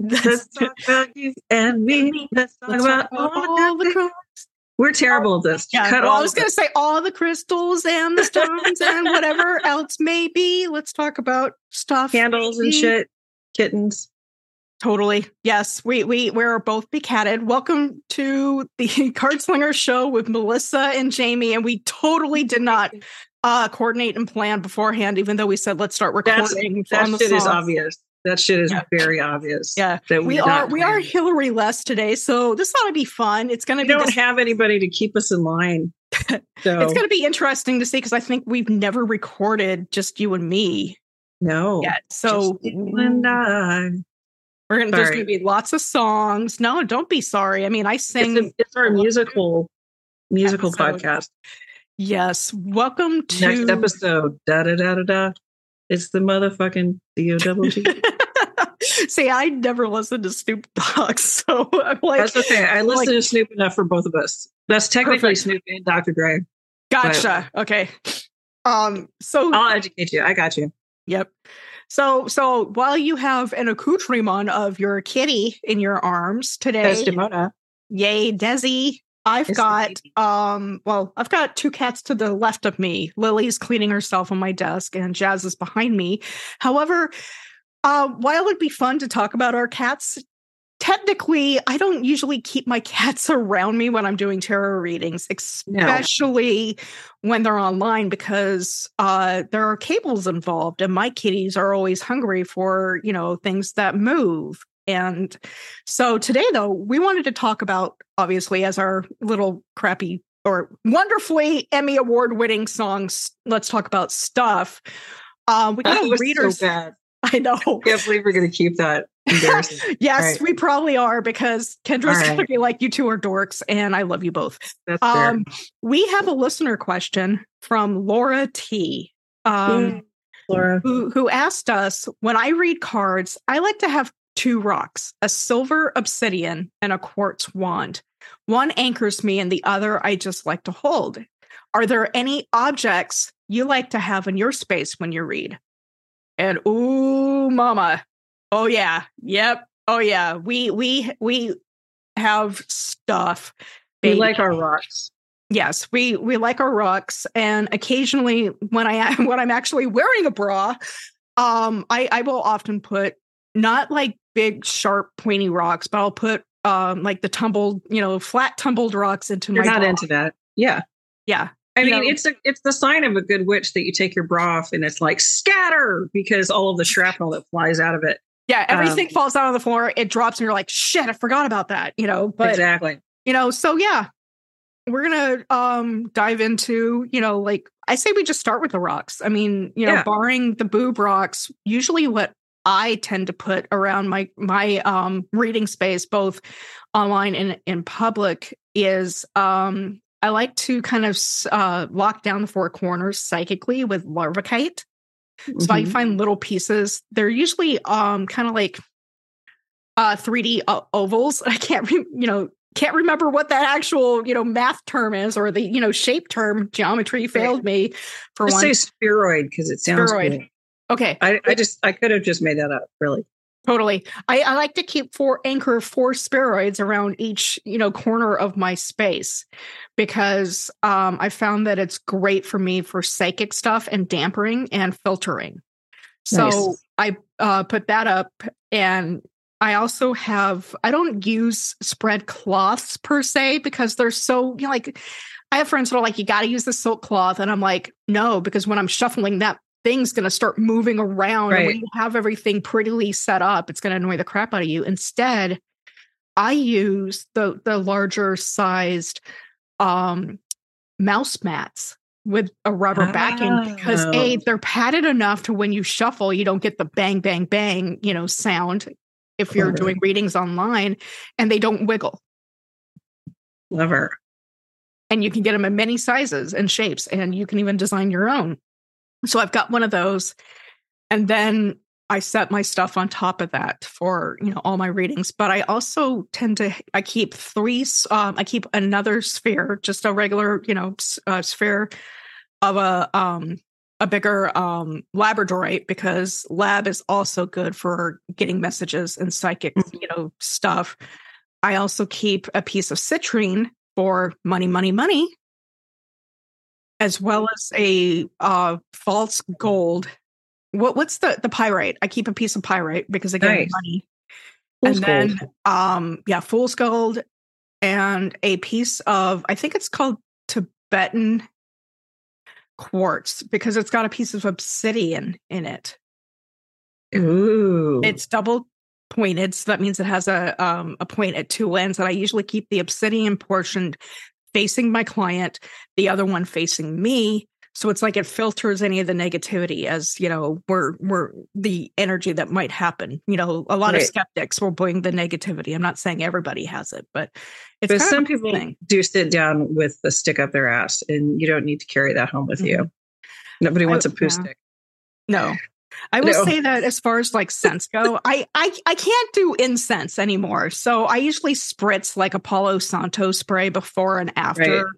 Let's talk about you and me. Let's talk Let's about about all the cards. We're terrible at this. Yeah, Cut well, all I was going to say all the crystals and the stones and whatever else may be. Let's talk about stuff. candles and shit, kittens. Totally. Yes, we we we're both becatted. Welcome to the Card Slinger Show with Melissa and Jaymi, and we totally did not uh coordinate and plan beforehand, even though we said let's start That's, recording that on the shit is obvious. That shit is Yeah. very obvious. Yeah, that we are we are. Hillary less today, so this ought to be fun. It's going to We be don't dis- have anybody to keep us in line. So it's going to be interesting to see because I think we've never recorded just you and me no. yet. So and mm. I. we're gonna there's going to be lots of songs. No, don't be sorry. I mean, I sing. It's, a, it's our musical musical Episode. podcast. yes, welcome to Next episode. Da da da da da. It's the motherfucking D O double G. See, I never listened to Snoop Dogg, so I'm like, That's okay. I listen like- to Snoop enough for both of us. That's technically Perfect. Snoop and Dr. Dre. gotcha. Okay. Um. So, I'll educate you. I got you. yep. So, so while you have an accoutrement of your kitty in your arms today, Desdemona. yay, Desi. I've It's the got um well, I've got two cats to the left of me. Lily's cleaning herself on my desk and Jazz is behind me. However, uh while it'd be fun to talk about our cats, technically I don't usually keep my cats around me when I'm doing tarot readings, especially when they're online because uh there are cables involved and my kitties are always hungry for, you know, things that move. And so today, though, we wanted to talk about, obviously, as our little crappy or wonderfully Emmy award winning songs, let's talk about stuff. Uh, we got That a readers. so. I know. I can't believe we're going to keep that. Yes, Right. we probably are because Kendra's All going to be like, you two are dorks, and I love you both. That's fair. Um, we have a listener question from Laura T. Um, Laura. who who asked us when I read cards, I like to have two rocks, a silver obsidian and a quartz wand. One anchors me and the other I just like to hold. Are there any objects you like to have in your space when you read? And ooh mama. Oh yeah. Yep. Oh yeah. We we we have stuff. We like our rocks. Yes, we we like our rocks, and occasionally when I when I'm actually wearing a bra, um, I I will often put not like big sharp pointy rocks, but I'll put um like the tumbled you know flat tumbled rocks into You're my not bra. into that. Yeah. yeah I mean, know- it's a it's the sign of a good witch that you take your bra off and it's like scatter because all of the shrapnel that flies out of it. yeah everything Um, falls out on the floor, it drops, and you're like shit, I forgot about that, you know. But exactly. you know so yeah we're gonna um dive into you know like i say we just start with the rocks i mean you know Yeah. barring the boob rocks usually what i tend to put around my my um reading space both online and in public is um i like to kind of uh lock down the four corners psychically with larvikite so I Mhm. find little pieces. They're usually um kind of like uh 3D o- ovals. I can't re- you know can't remember what that actual you know math term is or the you know shape term. Geometry failed me for Just one. say spheroid because it sounds Spheroid. cool. okay, I, I just I could have just made that up. Really. Totally. I, I like to keep four anchor four spheroids around each you know corner of my space because um I found that it's great for me for psychic stuff and dampering and filtering. So Nice. I uh, put that up, and I also have. I don't use spread cloths per se because they're so you know, like. I have friends that are like, "You got to use the silk cloth," and I'm like, "No," because when I'm shuffling, that thing's going to start moving around, and when you have everything prettily set up, it's going to annoy the crap out of you. Instead, I use the the larger sized um, mouse mats with a rubber backing because a Oh. they're padded enough to when you shuffle you don't get the bang bang bang you know sound if you're it. doing readings online and they don't wiggle. Her. And you can get them in many sizes and shapes, and you can even design your own. So I've got one of those. And then I set my stuff on top of that for you know all my readings. But I also tend to I keep three. Um, I keep another sphere, just a regular you know uh, sphere of a um a bigger um labradorite because lab is also good for getting messages and psychic you know stuff. I also keep a piece of citrine for money, money, money, as well as a uh false gold. What what's the the pyrite? I keep a piece of pyrite because again Nice. money. Fool's and then gold. um yeah, fool's gold and a piece of I think it's called Tibetan quartz because it's got a piece of obsidian in it. Ooh. It's double pointed, so that means it has a um a point at two ends. And I usually keep the obsidian portion facing my client, the other one facing me. So it's like it filters any of the negativity as you know, we're we're the energy that might happen. You know, a lot of skeptics will bring the negativity. I'm not saying everybody has it, but it's but some people thing. do sit down with the stick up their ass, and you don't need to carry that home with mm-hmm. you. Nobody wants a poo yeah. stick. No. I will No. say that as far as like scents go, I, I I can't do incense anymore. So I usually spritz like a Palo Santo spray before and after Right.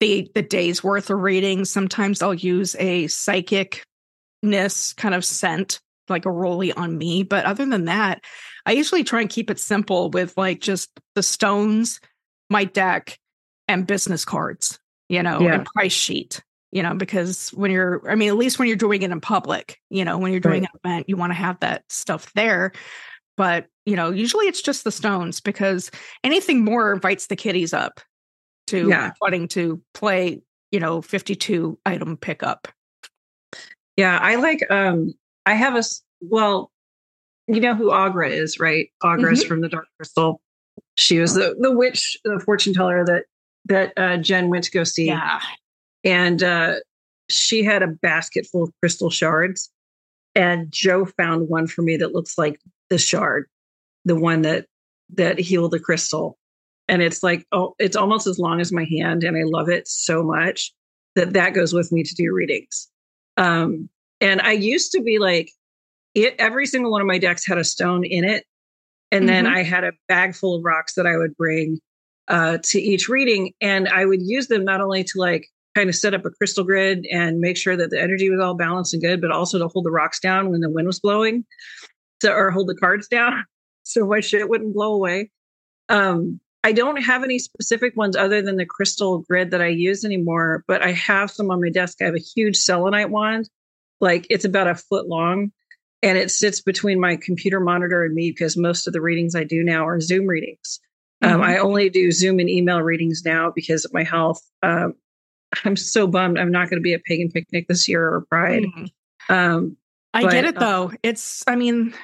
the the day's worth of readings. Sometimes I'll use a psychicness kind of scent, like a rolly on me. But other than that, I usually try and keep it simple with like just the stones, my deck, and business cards, you know, Yeah. and price sheet you know, because when you're, I mean, at least when you're doing it in public, you know, when you're doing Right. an event, you want to have that stuff there. But, you know, usually it's just the stones because anything more invites the kiddies up to Yeah. wanting to play, you know, 52 item pickup. Yeah, I like. Um, I have a, well, you know who Aughra is, right? Aughra is from the Dark Crystal. She was the the witch, the fortune teller that that uh, Jen went to go see. Yeah. And uh, she had a basket full of crystal shards. And Joe found one for me that looks like the shard, the one that that healed the crystal. And it's like oh, it's almost as long as my hand, and I love it so much that that goes with me to do readings. Um, and I used to be like, it every single one of my decks had a stone in it, and then Mhm. I had a bag full of rocks that I would bring uh, to each reading, and I would use them not only to like kind of set up a crystal grid and make sure that the energy was all balanced and good, but also to hold the rocks down when the wind was blowing, so or hold the cards down so my shit wouldn't blow away. Um, I don't have any specific ones other than the crystal grid that I use anymore, but I have some on my desk. I have a huge selenite wand, like it's about a foot long, and it sits between my computer monitor and me because most of the readings I do now are Zoom readings. Um, Mhm. I only do Zoom and email readings now because of my health. Um, I'm so bummed I'm not going to be at Pagan Picnic this year or Pride. Mhm. Um, I But, get it uh, though. It's, I mean,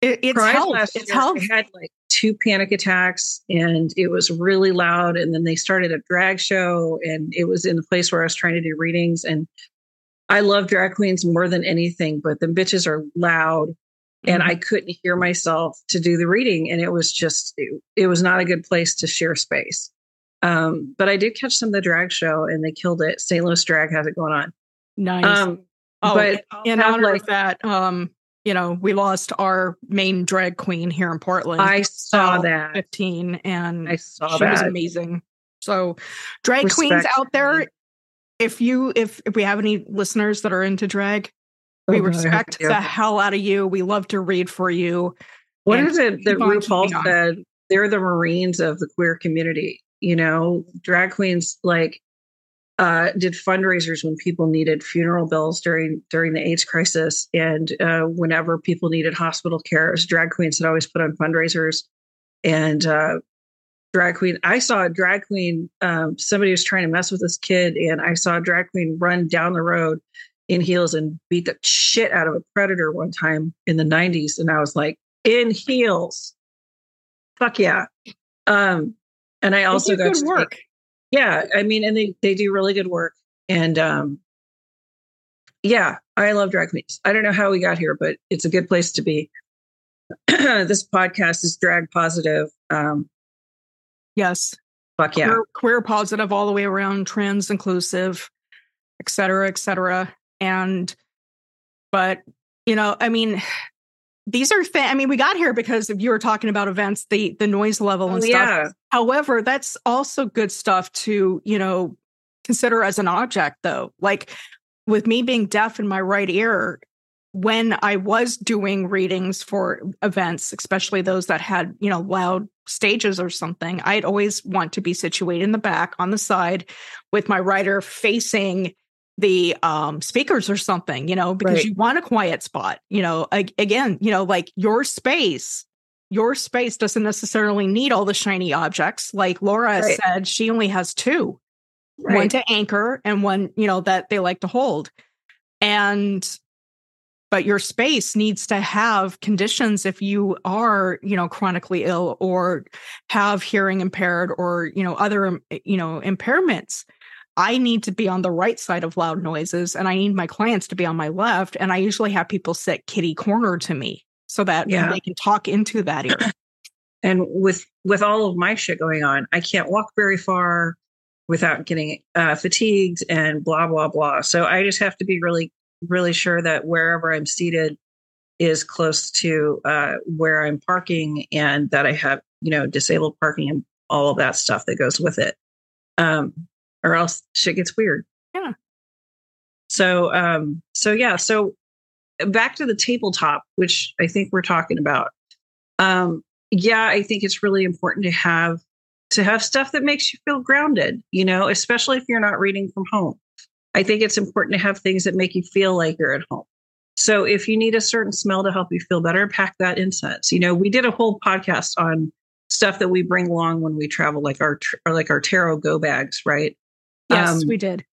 it, it's Pride health. It's year, health. I had like two panic attacks and it was really loud. And then they started a drag show and it was in the place where I was trying to do readings. And I love drag queens more than anything, but the bitches are loud and Mhm. I couldn't hear myself to do the reading. And it was just, it, it was not a good place to share space. Um, but I did catch some of the drag show and they killed it. St. Louis drag has it going on. nice. Um, Oh, but in honor like- of that, um, you know, we lost our main drag queen here in Portland. I saw that. 15 and I saw she was amazing. So drag Respect queens out there, if you if if we have any listeners that are into drag, we Oh, God, I hope respect the hell out of you. We love to read for you. What is it that RuPaul said? They're the Marines of the queer community. You know, drag queens like uh, did fundraisers when people needed funeral bills during during the AIDS crisis, and uh, whenever people needed hospital care, drag queens that always put on fundraisers. And uh, drag queen, I saw a drag queen. Um, somebody was trying to mess with this kid, and I saw a drag queen run down the road in heels and beat the shit out of a predator one time in the 90s and i was like in heels fuck yeah um and i also got good to work. yeah i mean and they they do really good work and um yeah i love drag queens i don't know how we got here but it's a good place to be this podcast is drag positive. Um, yes. Fuck yeah. Queer, queer positive all the way around, trans inclusive, et cetera, et cetera. And, but, you know, I mean, these are things, I mean, we got here because if you were talking about events, the the noise level oh, and Oh, stuff. yeah. However, that's also good stuff to, you know, consider as an object though. Like with me being deaf in my right ear, when I was doing readings for events, especially those that had, you know, loud stages or something, I'd always want to be situated in the back on the side with my writer facing the um speakers or something, you know, because Right. you want a quiet spot, you know, a- again, you know, like your space your space doesn't necessarily need all the shiny objects. Like Laura Right. said, she only has two one to anchor and one, you know, that they like to hold. And but your space needs to have conditions if you are, you know, chronically ill or have hearing impaired or, you know, other, um, you know, impairments. I need to be on the right side of loud noises and I need my clients to be on my left. And I usually have people sit kitty corner to me so that Yeah. they can talk into that ear. and with with all of my shit going on i can't walk very far without getting uh, fatigued and blah blah blah so i just have to be really really sure that wherever i'm seated is close to uh, where i'm parking and that i have you know disabled parking and all of that stuff that goes with it um or else shit gets weird. Yeah. so um so yeah so back to the tabletop which i think we're talking about. Um yeah i think it's really important to have to have stuff that makes you feel grounded you know especially if you're not reading from home. I think it's important to have things that make you feel like you're at home. So if you need a certain smell to help you feel better pack that incense. You know we did a whole podcast on stuff that we bring along when we travel like our tr- or like our tarot go bags right Yes, Um, we did.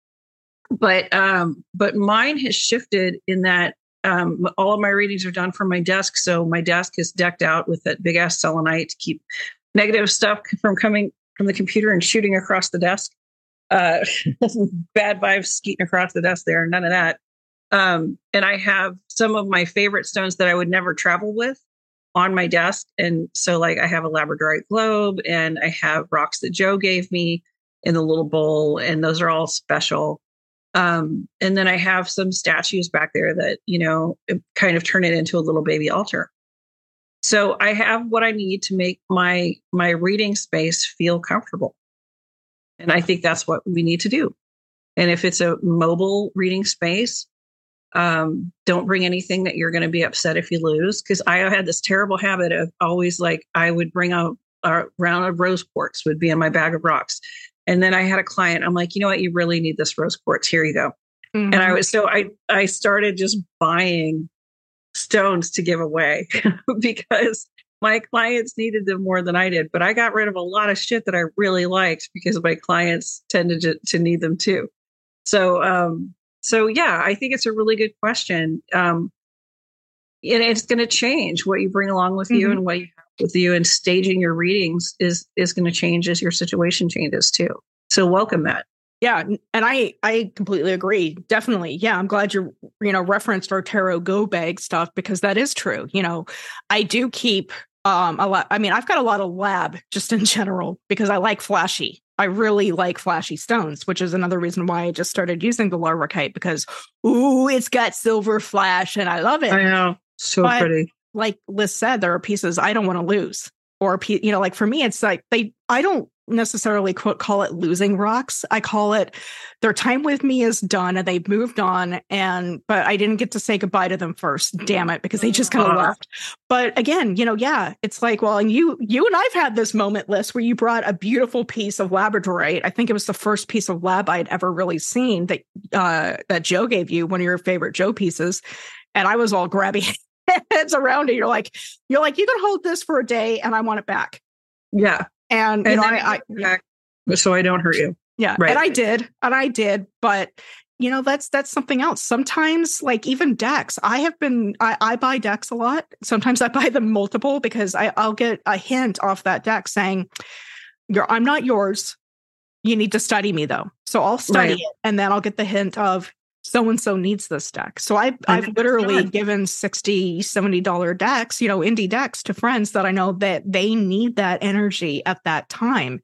but um but mine has shifted in that um all of my readings are done from my desk so my desk is decked out with that big ass selenite to keep negative stuff from coming from the computer and shooting across the desk uh bad vibes skeeting across the desk there none of that um and i have some of my favorite stones that i would never travel with on my desk and so like i have a labradorite globe and i have rocks that joe gave me in the little bowl and those are all special um, and then I have some statues back there that, you know, kind of turn it into a little baby altar. So I have what I need to make my my reading space feel comfortable. And I think that's what we need to do. And if it's a mobile reading space, um, don't bring anything that you're going to be upset if you lose. Cause I had this terrible habit of always like, I would bring a, a round of rose quartz would be in my bag of rocks. And then I had a client, I'm like, you know what? You really need this rose quartz. Here you go. And I Mhm. was so I I started just buying stones to give away because my clients needed them more than I did. But I got rid of a lot of shit that I really liked because my clients tended to, to need them too. So um so yeah, I think it's a really good question. Um and it's going to change what you bring along with you Mhm. and what you have with you and staging your readings is is going to change as your situation changes too. So welcome that. Yeah, and I I completely agree. Definitely. Yeah, I'm glad you you know referenced our tarot go bag stuff because that is true. You know, I do keep um a lot I mean, I've got a lot of lab just in general because I like flashy. I really like flashy stones, which is another reason why I just started using the larvikite because ooh, it's got silver flash and I love it. I know. So But- pretty. Like Liz said, there are pieces I don't want to lose. Or, you know, like for me, it's like they, I don't necessarily quote call it losing rocks. I call it their time with me is done and they've moved on. And, but I didn't get to say goodbye to them first. Damn it, because they just kind of left. But again, you know, yeah, it's like, well, and you, you and I've had this moment, Liz, where you brought a beautiful piece of labradorite. I think it was the first piece of lab I'd ever really seen that, uh, that Joe gave you, one of your favorite Joe pieces. And I was all grabbing heads around it. You're like, you're like, you can hold this for a day and I want it back. Yeah. And, you know, I, I so I don't hurt you. yeah, Right. and I did, and I did, but you know, that's that's something else. Sometimes, like even decks, I have been I, I buy decks a lot. Sometimes I buy them multiple because I, I'll get a hint off that deck saying, "You're I'm not yours. You need to study me though." So I'll study Right. it, and then I'll get the hint of so and so needs this deck. So I, I've literally given 60 $70 decks, you know, indie decks to friends that I know that they need that energy at that time.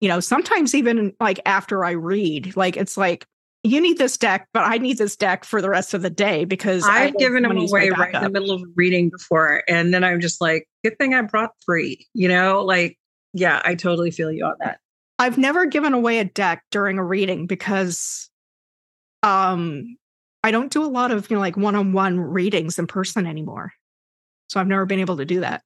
You know, sometimes even like after I read, like it's like, you need this deck, but I need this deck for the rest of the day because I've given them away right in the middle of reading before. And then I'm just like, good thing I brought three, you know, like, yeah, I totally feel you on that. I've never given away a deck during a reading because um I don't do a lot of, you know, like one-on-one readings in person anymore. So I've never been able to do that.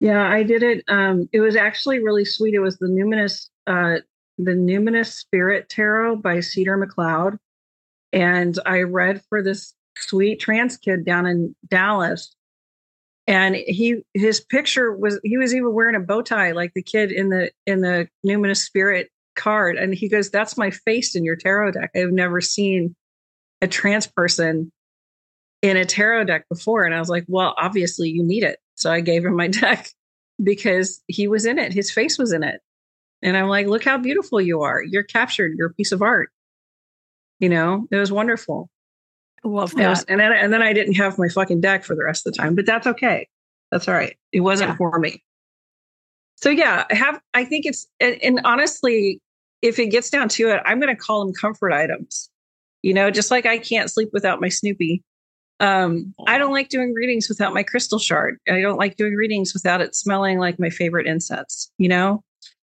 Yeah, I did it. Um, it was actually really sweet. It was the Numinous uh the Numinous Spirit Tarot by Cedar McLeod. And I read for this sweet trans kid down in Dallas. And he his picture was he was even wearing a bow tie like the kid in the in the Numinous Spirit card. And he goes, That's my face in your tarot deck. I've never seen a trans person in a tarot deck before. And I was like, Well, obviously you need it. So I gave him my deck because he was in it. His face was in it. And I'm like, look how beautiful you are. You're captured. You're a piece of art. You know, it was wonderful. Love that. Was, and then, and then I didn't have my fucking deck for the rest of the time, but that's okay. That's all right. It wasn't yeah. for me. So yeah, I have, I think it's, and, and honestly, if it gets down to it, I'm going to call them comfort items. You know, just like I can't sleep without my Snoopy. Um, I don't like doing readings without my crystal shard. I don't like doing readings without it smelling like my favorite incense, you know?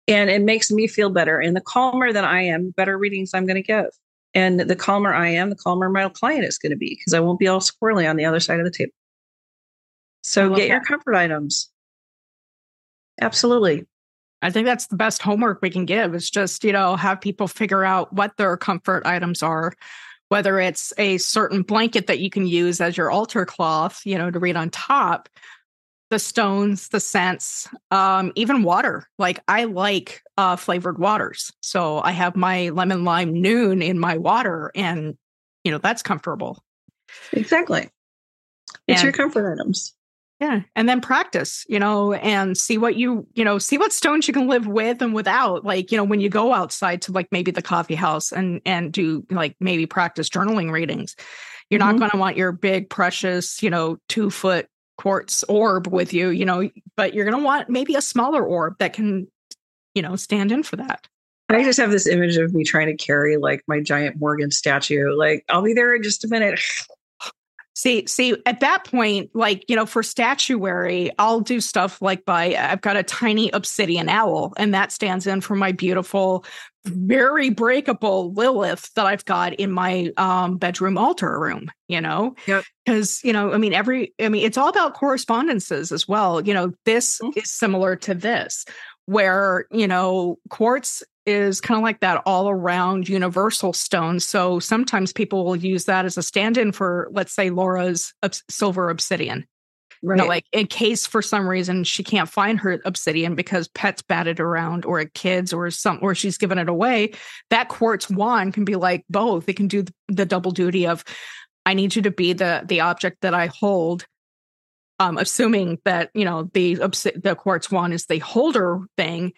and it makes me feel better. And the calmer that I am, better readings I'm going to give. And the calmer I am, the calmer my client is going to be because I won't be all squirrely on the other side of the table. So get that. your comfort items. Absolutely. I think that's the best homework we can give is just, you know, have people figure out what their comfort items are, whether it's a certain blanket that you can use as your altar cloth, you know, to read on top, the stones, the scents, um, even water. Like I like uh, flavored waters. So I have my lemon lime Nuun in my water and you know, that's comfortable. Exactly. It's and, your comfort items. Yeah. And then practice, you know, and see what you, you know, see what stones you can live with and without. Like, you know, when you go outside to like maybe the coffee house and and do like maybe practice journaling readings, you're mm-hmm. not going to want your big, precious, you know, two foot quartz orb with you, you know, but you're going to want maybe a smaller orb that can, you know, stand in for that. I just have this image of me trying to carry like my giant Morgan statue. Like, I'll be there in just a minute. See, see, at that point, like, you know, for statuary, I'll do stuff like by I've got a tiny obsidian owl, and that stands in for my beautiful, very breakable Lilith that I've got in my um, bedroom altar room, you know? Because, you know, I mean, every, I mean, it's all about correspondences as well. You know, this mm-hmm. is similar to this, where, you know, quartz is kind of like that all around universal stone. So sometimes people will use that as a stand in for, let's say, Laura's silver obsidian. Right. You know, like in case for some reason she can't find her obsidian because pets batted around or kids or some or she's given it away, that quartz wand can be like both. It can do the double duty of I need you to be the the object that I hold um, assuming that you know the the quartz wand is the holder thing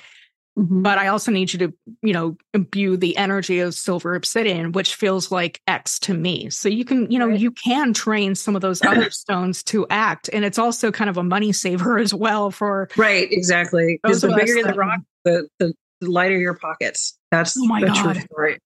Mm-hmm. But I also need you to, you know, imbue the energy of silver obsidian, which feels like X to me. So you can, you know, right. you can train some of those other stones to act. And it's also kind of a money saver as well for Right, exactly. Because the bigger the rock, the, the lighter your pockets. That's oh my the God. truth story.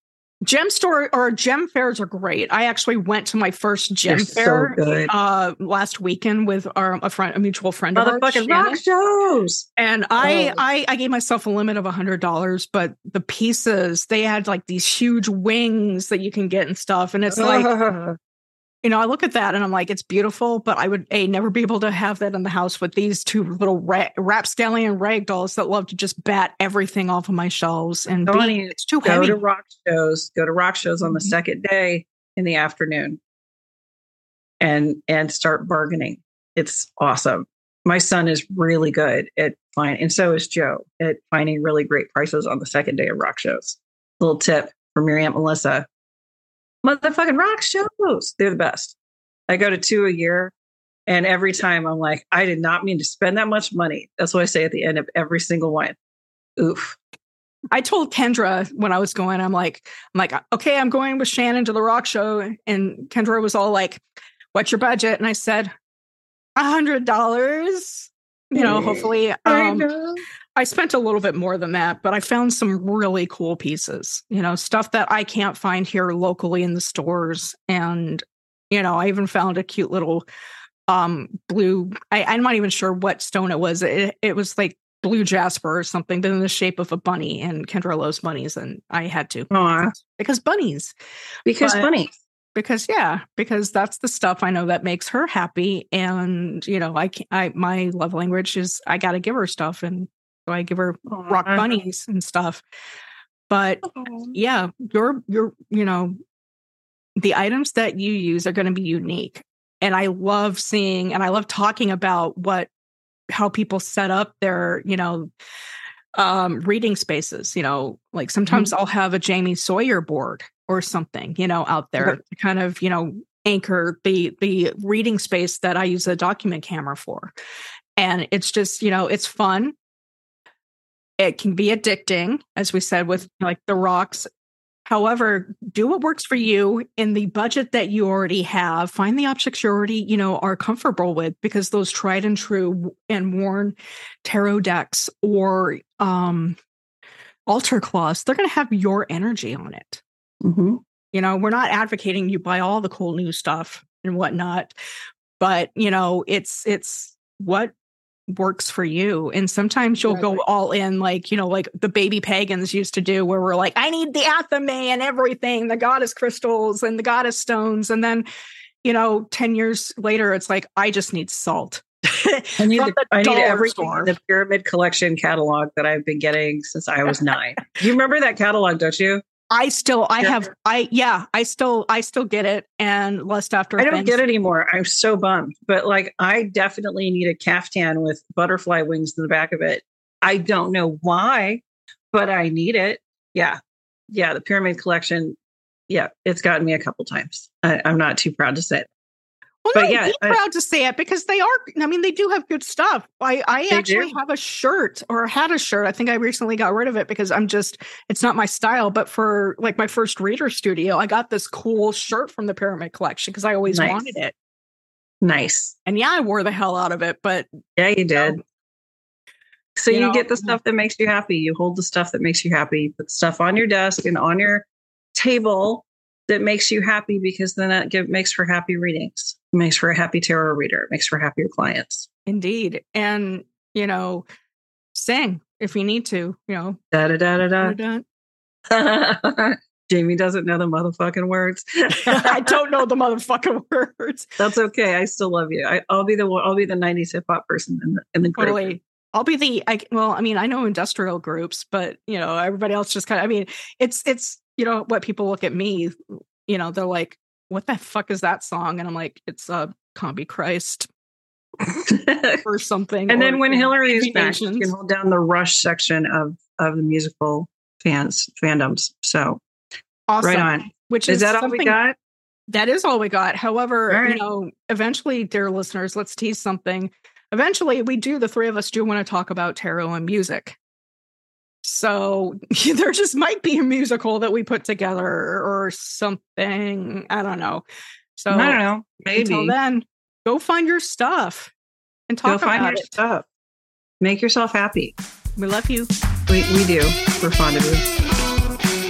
Gem store or gem fairs are great. I actually went to my first gem They're fair so uh, last weekend with our a friend, a mutual friend of ours, rock shows. And I, oh. I, I gave myself a limit of a hundred dollars, but the pieces they had like these huge wings that you can get and stuff, and it's like you know, I look at that and I'm like, it's beautiful, but I would a never be able to have that in the house with these two little ra- rapscallion rag dolls that love to just bat everything off of my shelves. And B, it's too go heavy. Go to rock shows. Go to rock shows on the mm-hmm. second day in the afternoon, and and start bargaining. It's awesome. My son is really good at finding, and so is Joe at finding really great prices on the second day of rock shows. Little tip from your aunt Melissa: motherfucking rock shows. They're the best. I go to two a year. And every time I'm like, I did not mean to spend that much money. That's what I say at the end of every single one. Oof. I told Kendra when I was going, I'm like, I'm like, okay, I'm going with Shannon to the rock show. And Kendra was all like, What's your budget? And I said, a hundred dollars. You know, hopefully um, I spent a little bit more than that, but I found some really cool pieces, you know, stuff that I can't find here locally in the stores. And, you know, I even found a cute little um blue I, i'm not even sure what stone it was it, it was like blue jasper or something but in the shape of a bunny and kendra loves bunnies and i had to Aww. because bunnies because But- bunnies. because yeah because that's the stuff i know that makes her happy and you know i i my love language is i gotta give her stuff and so i give her rock bunnies and stuff. But yeah your your you know the items that you use are going to be unique. And i love seeing and i love talking about what how people set up their you know um reading spaces you know like sometimes i'll have a jamie sawyer board or something you know out there to kind of you know anchor the the reading space that i use a document camera for. And it's just you know it's fun it can be addicting as we said with like the rocks. However do what works for you in the budget that you already have. Find the objects you already you know are comfortable with because those tried and true and worn tarot decks or um altar cloths they're going to have your energy on it. Mhm. you know we're not advocating you buy all the cool new stuff and whatnot but you know it's it's what works for you and sometimes you'll go all in like you know like the baby pagans used to do where we're like i need the athame and everything the goddess crystals and the goddess stones and then you know 10 years later it's like i just need salt I need, the, the I need everything store. the Pyramid Collection catalog that I've been getting since I was nine. you remember that catalog, don't you? I still i Yeah. have i yeah i still i still get it and lust after I don't things. get it anymore. I'm so bummed. But like, I definitely need a caftan with butterfly wings in the back of it. I don't know why, but I need it. Yeah. Yeah. The Pyramid Collection. Yeah. It's gotten me a couple times. I, I'm not too proud to say it. Well, But no, yeah, be I- proud to say it because they are. I mean, they do have good stuff. I I actually do. have a shirt or had a shirt. I think I recently got rid of it because I'm just it's not my style. But for like my first reader studio, I got this cool shirt from the Pyramid Collection because I always Nice. wanted it. Nice. And yeah, I wore the hell out of it. But Yeah, you did. So You you, know, get the stuff that makes you happy. You hold the stuff that makes you happy. Put stuff on your desk and on your table that makes you happy because then that give, makes for happy readings. It makes for a happy tarot reader. It makes for happier clients. indeed, and you know, sing if you need to. You know, Da da da da da. Jaymi doesn't know the motherfucking words. I don't know the motherfucking words. That's okay. I still love you. I, I'll be the. I'll be the '90s hip hop person in the in the group. Totally. I'll be the I well, I mean, I know industrial groups, but you know, everybody else just kind of I mean, it's it's you know what people look at me, you know, they're like, what the fuck is that song? And I'm like, it's a uh, Combichrist or something. and or, then when Hillary is back, she can hold down the Rush section of of the musical fans fandoms. So awesome. right on. Which Is is, that all we got? That is all we got. However, All you know, eventually, dear listeners, let's tease something. Eventually, we do, the three of us do want to talk about tarot and music. So there just might be a musical that we put together or something. I don't know. So I don't know. until Maybe then, go find your stuff and go talk find about your it. stuff. Make yourself happy. We love you. We we do. We're fond of you.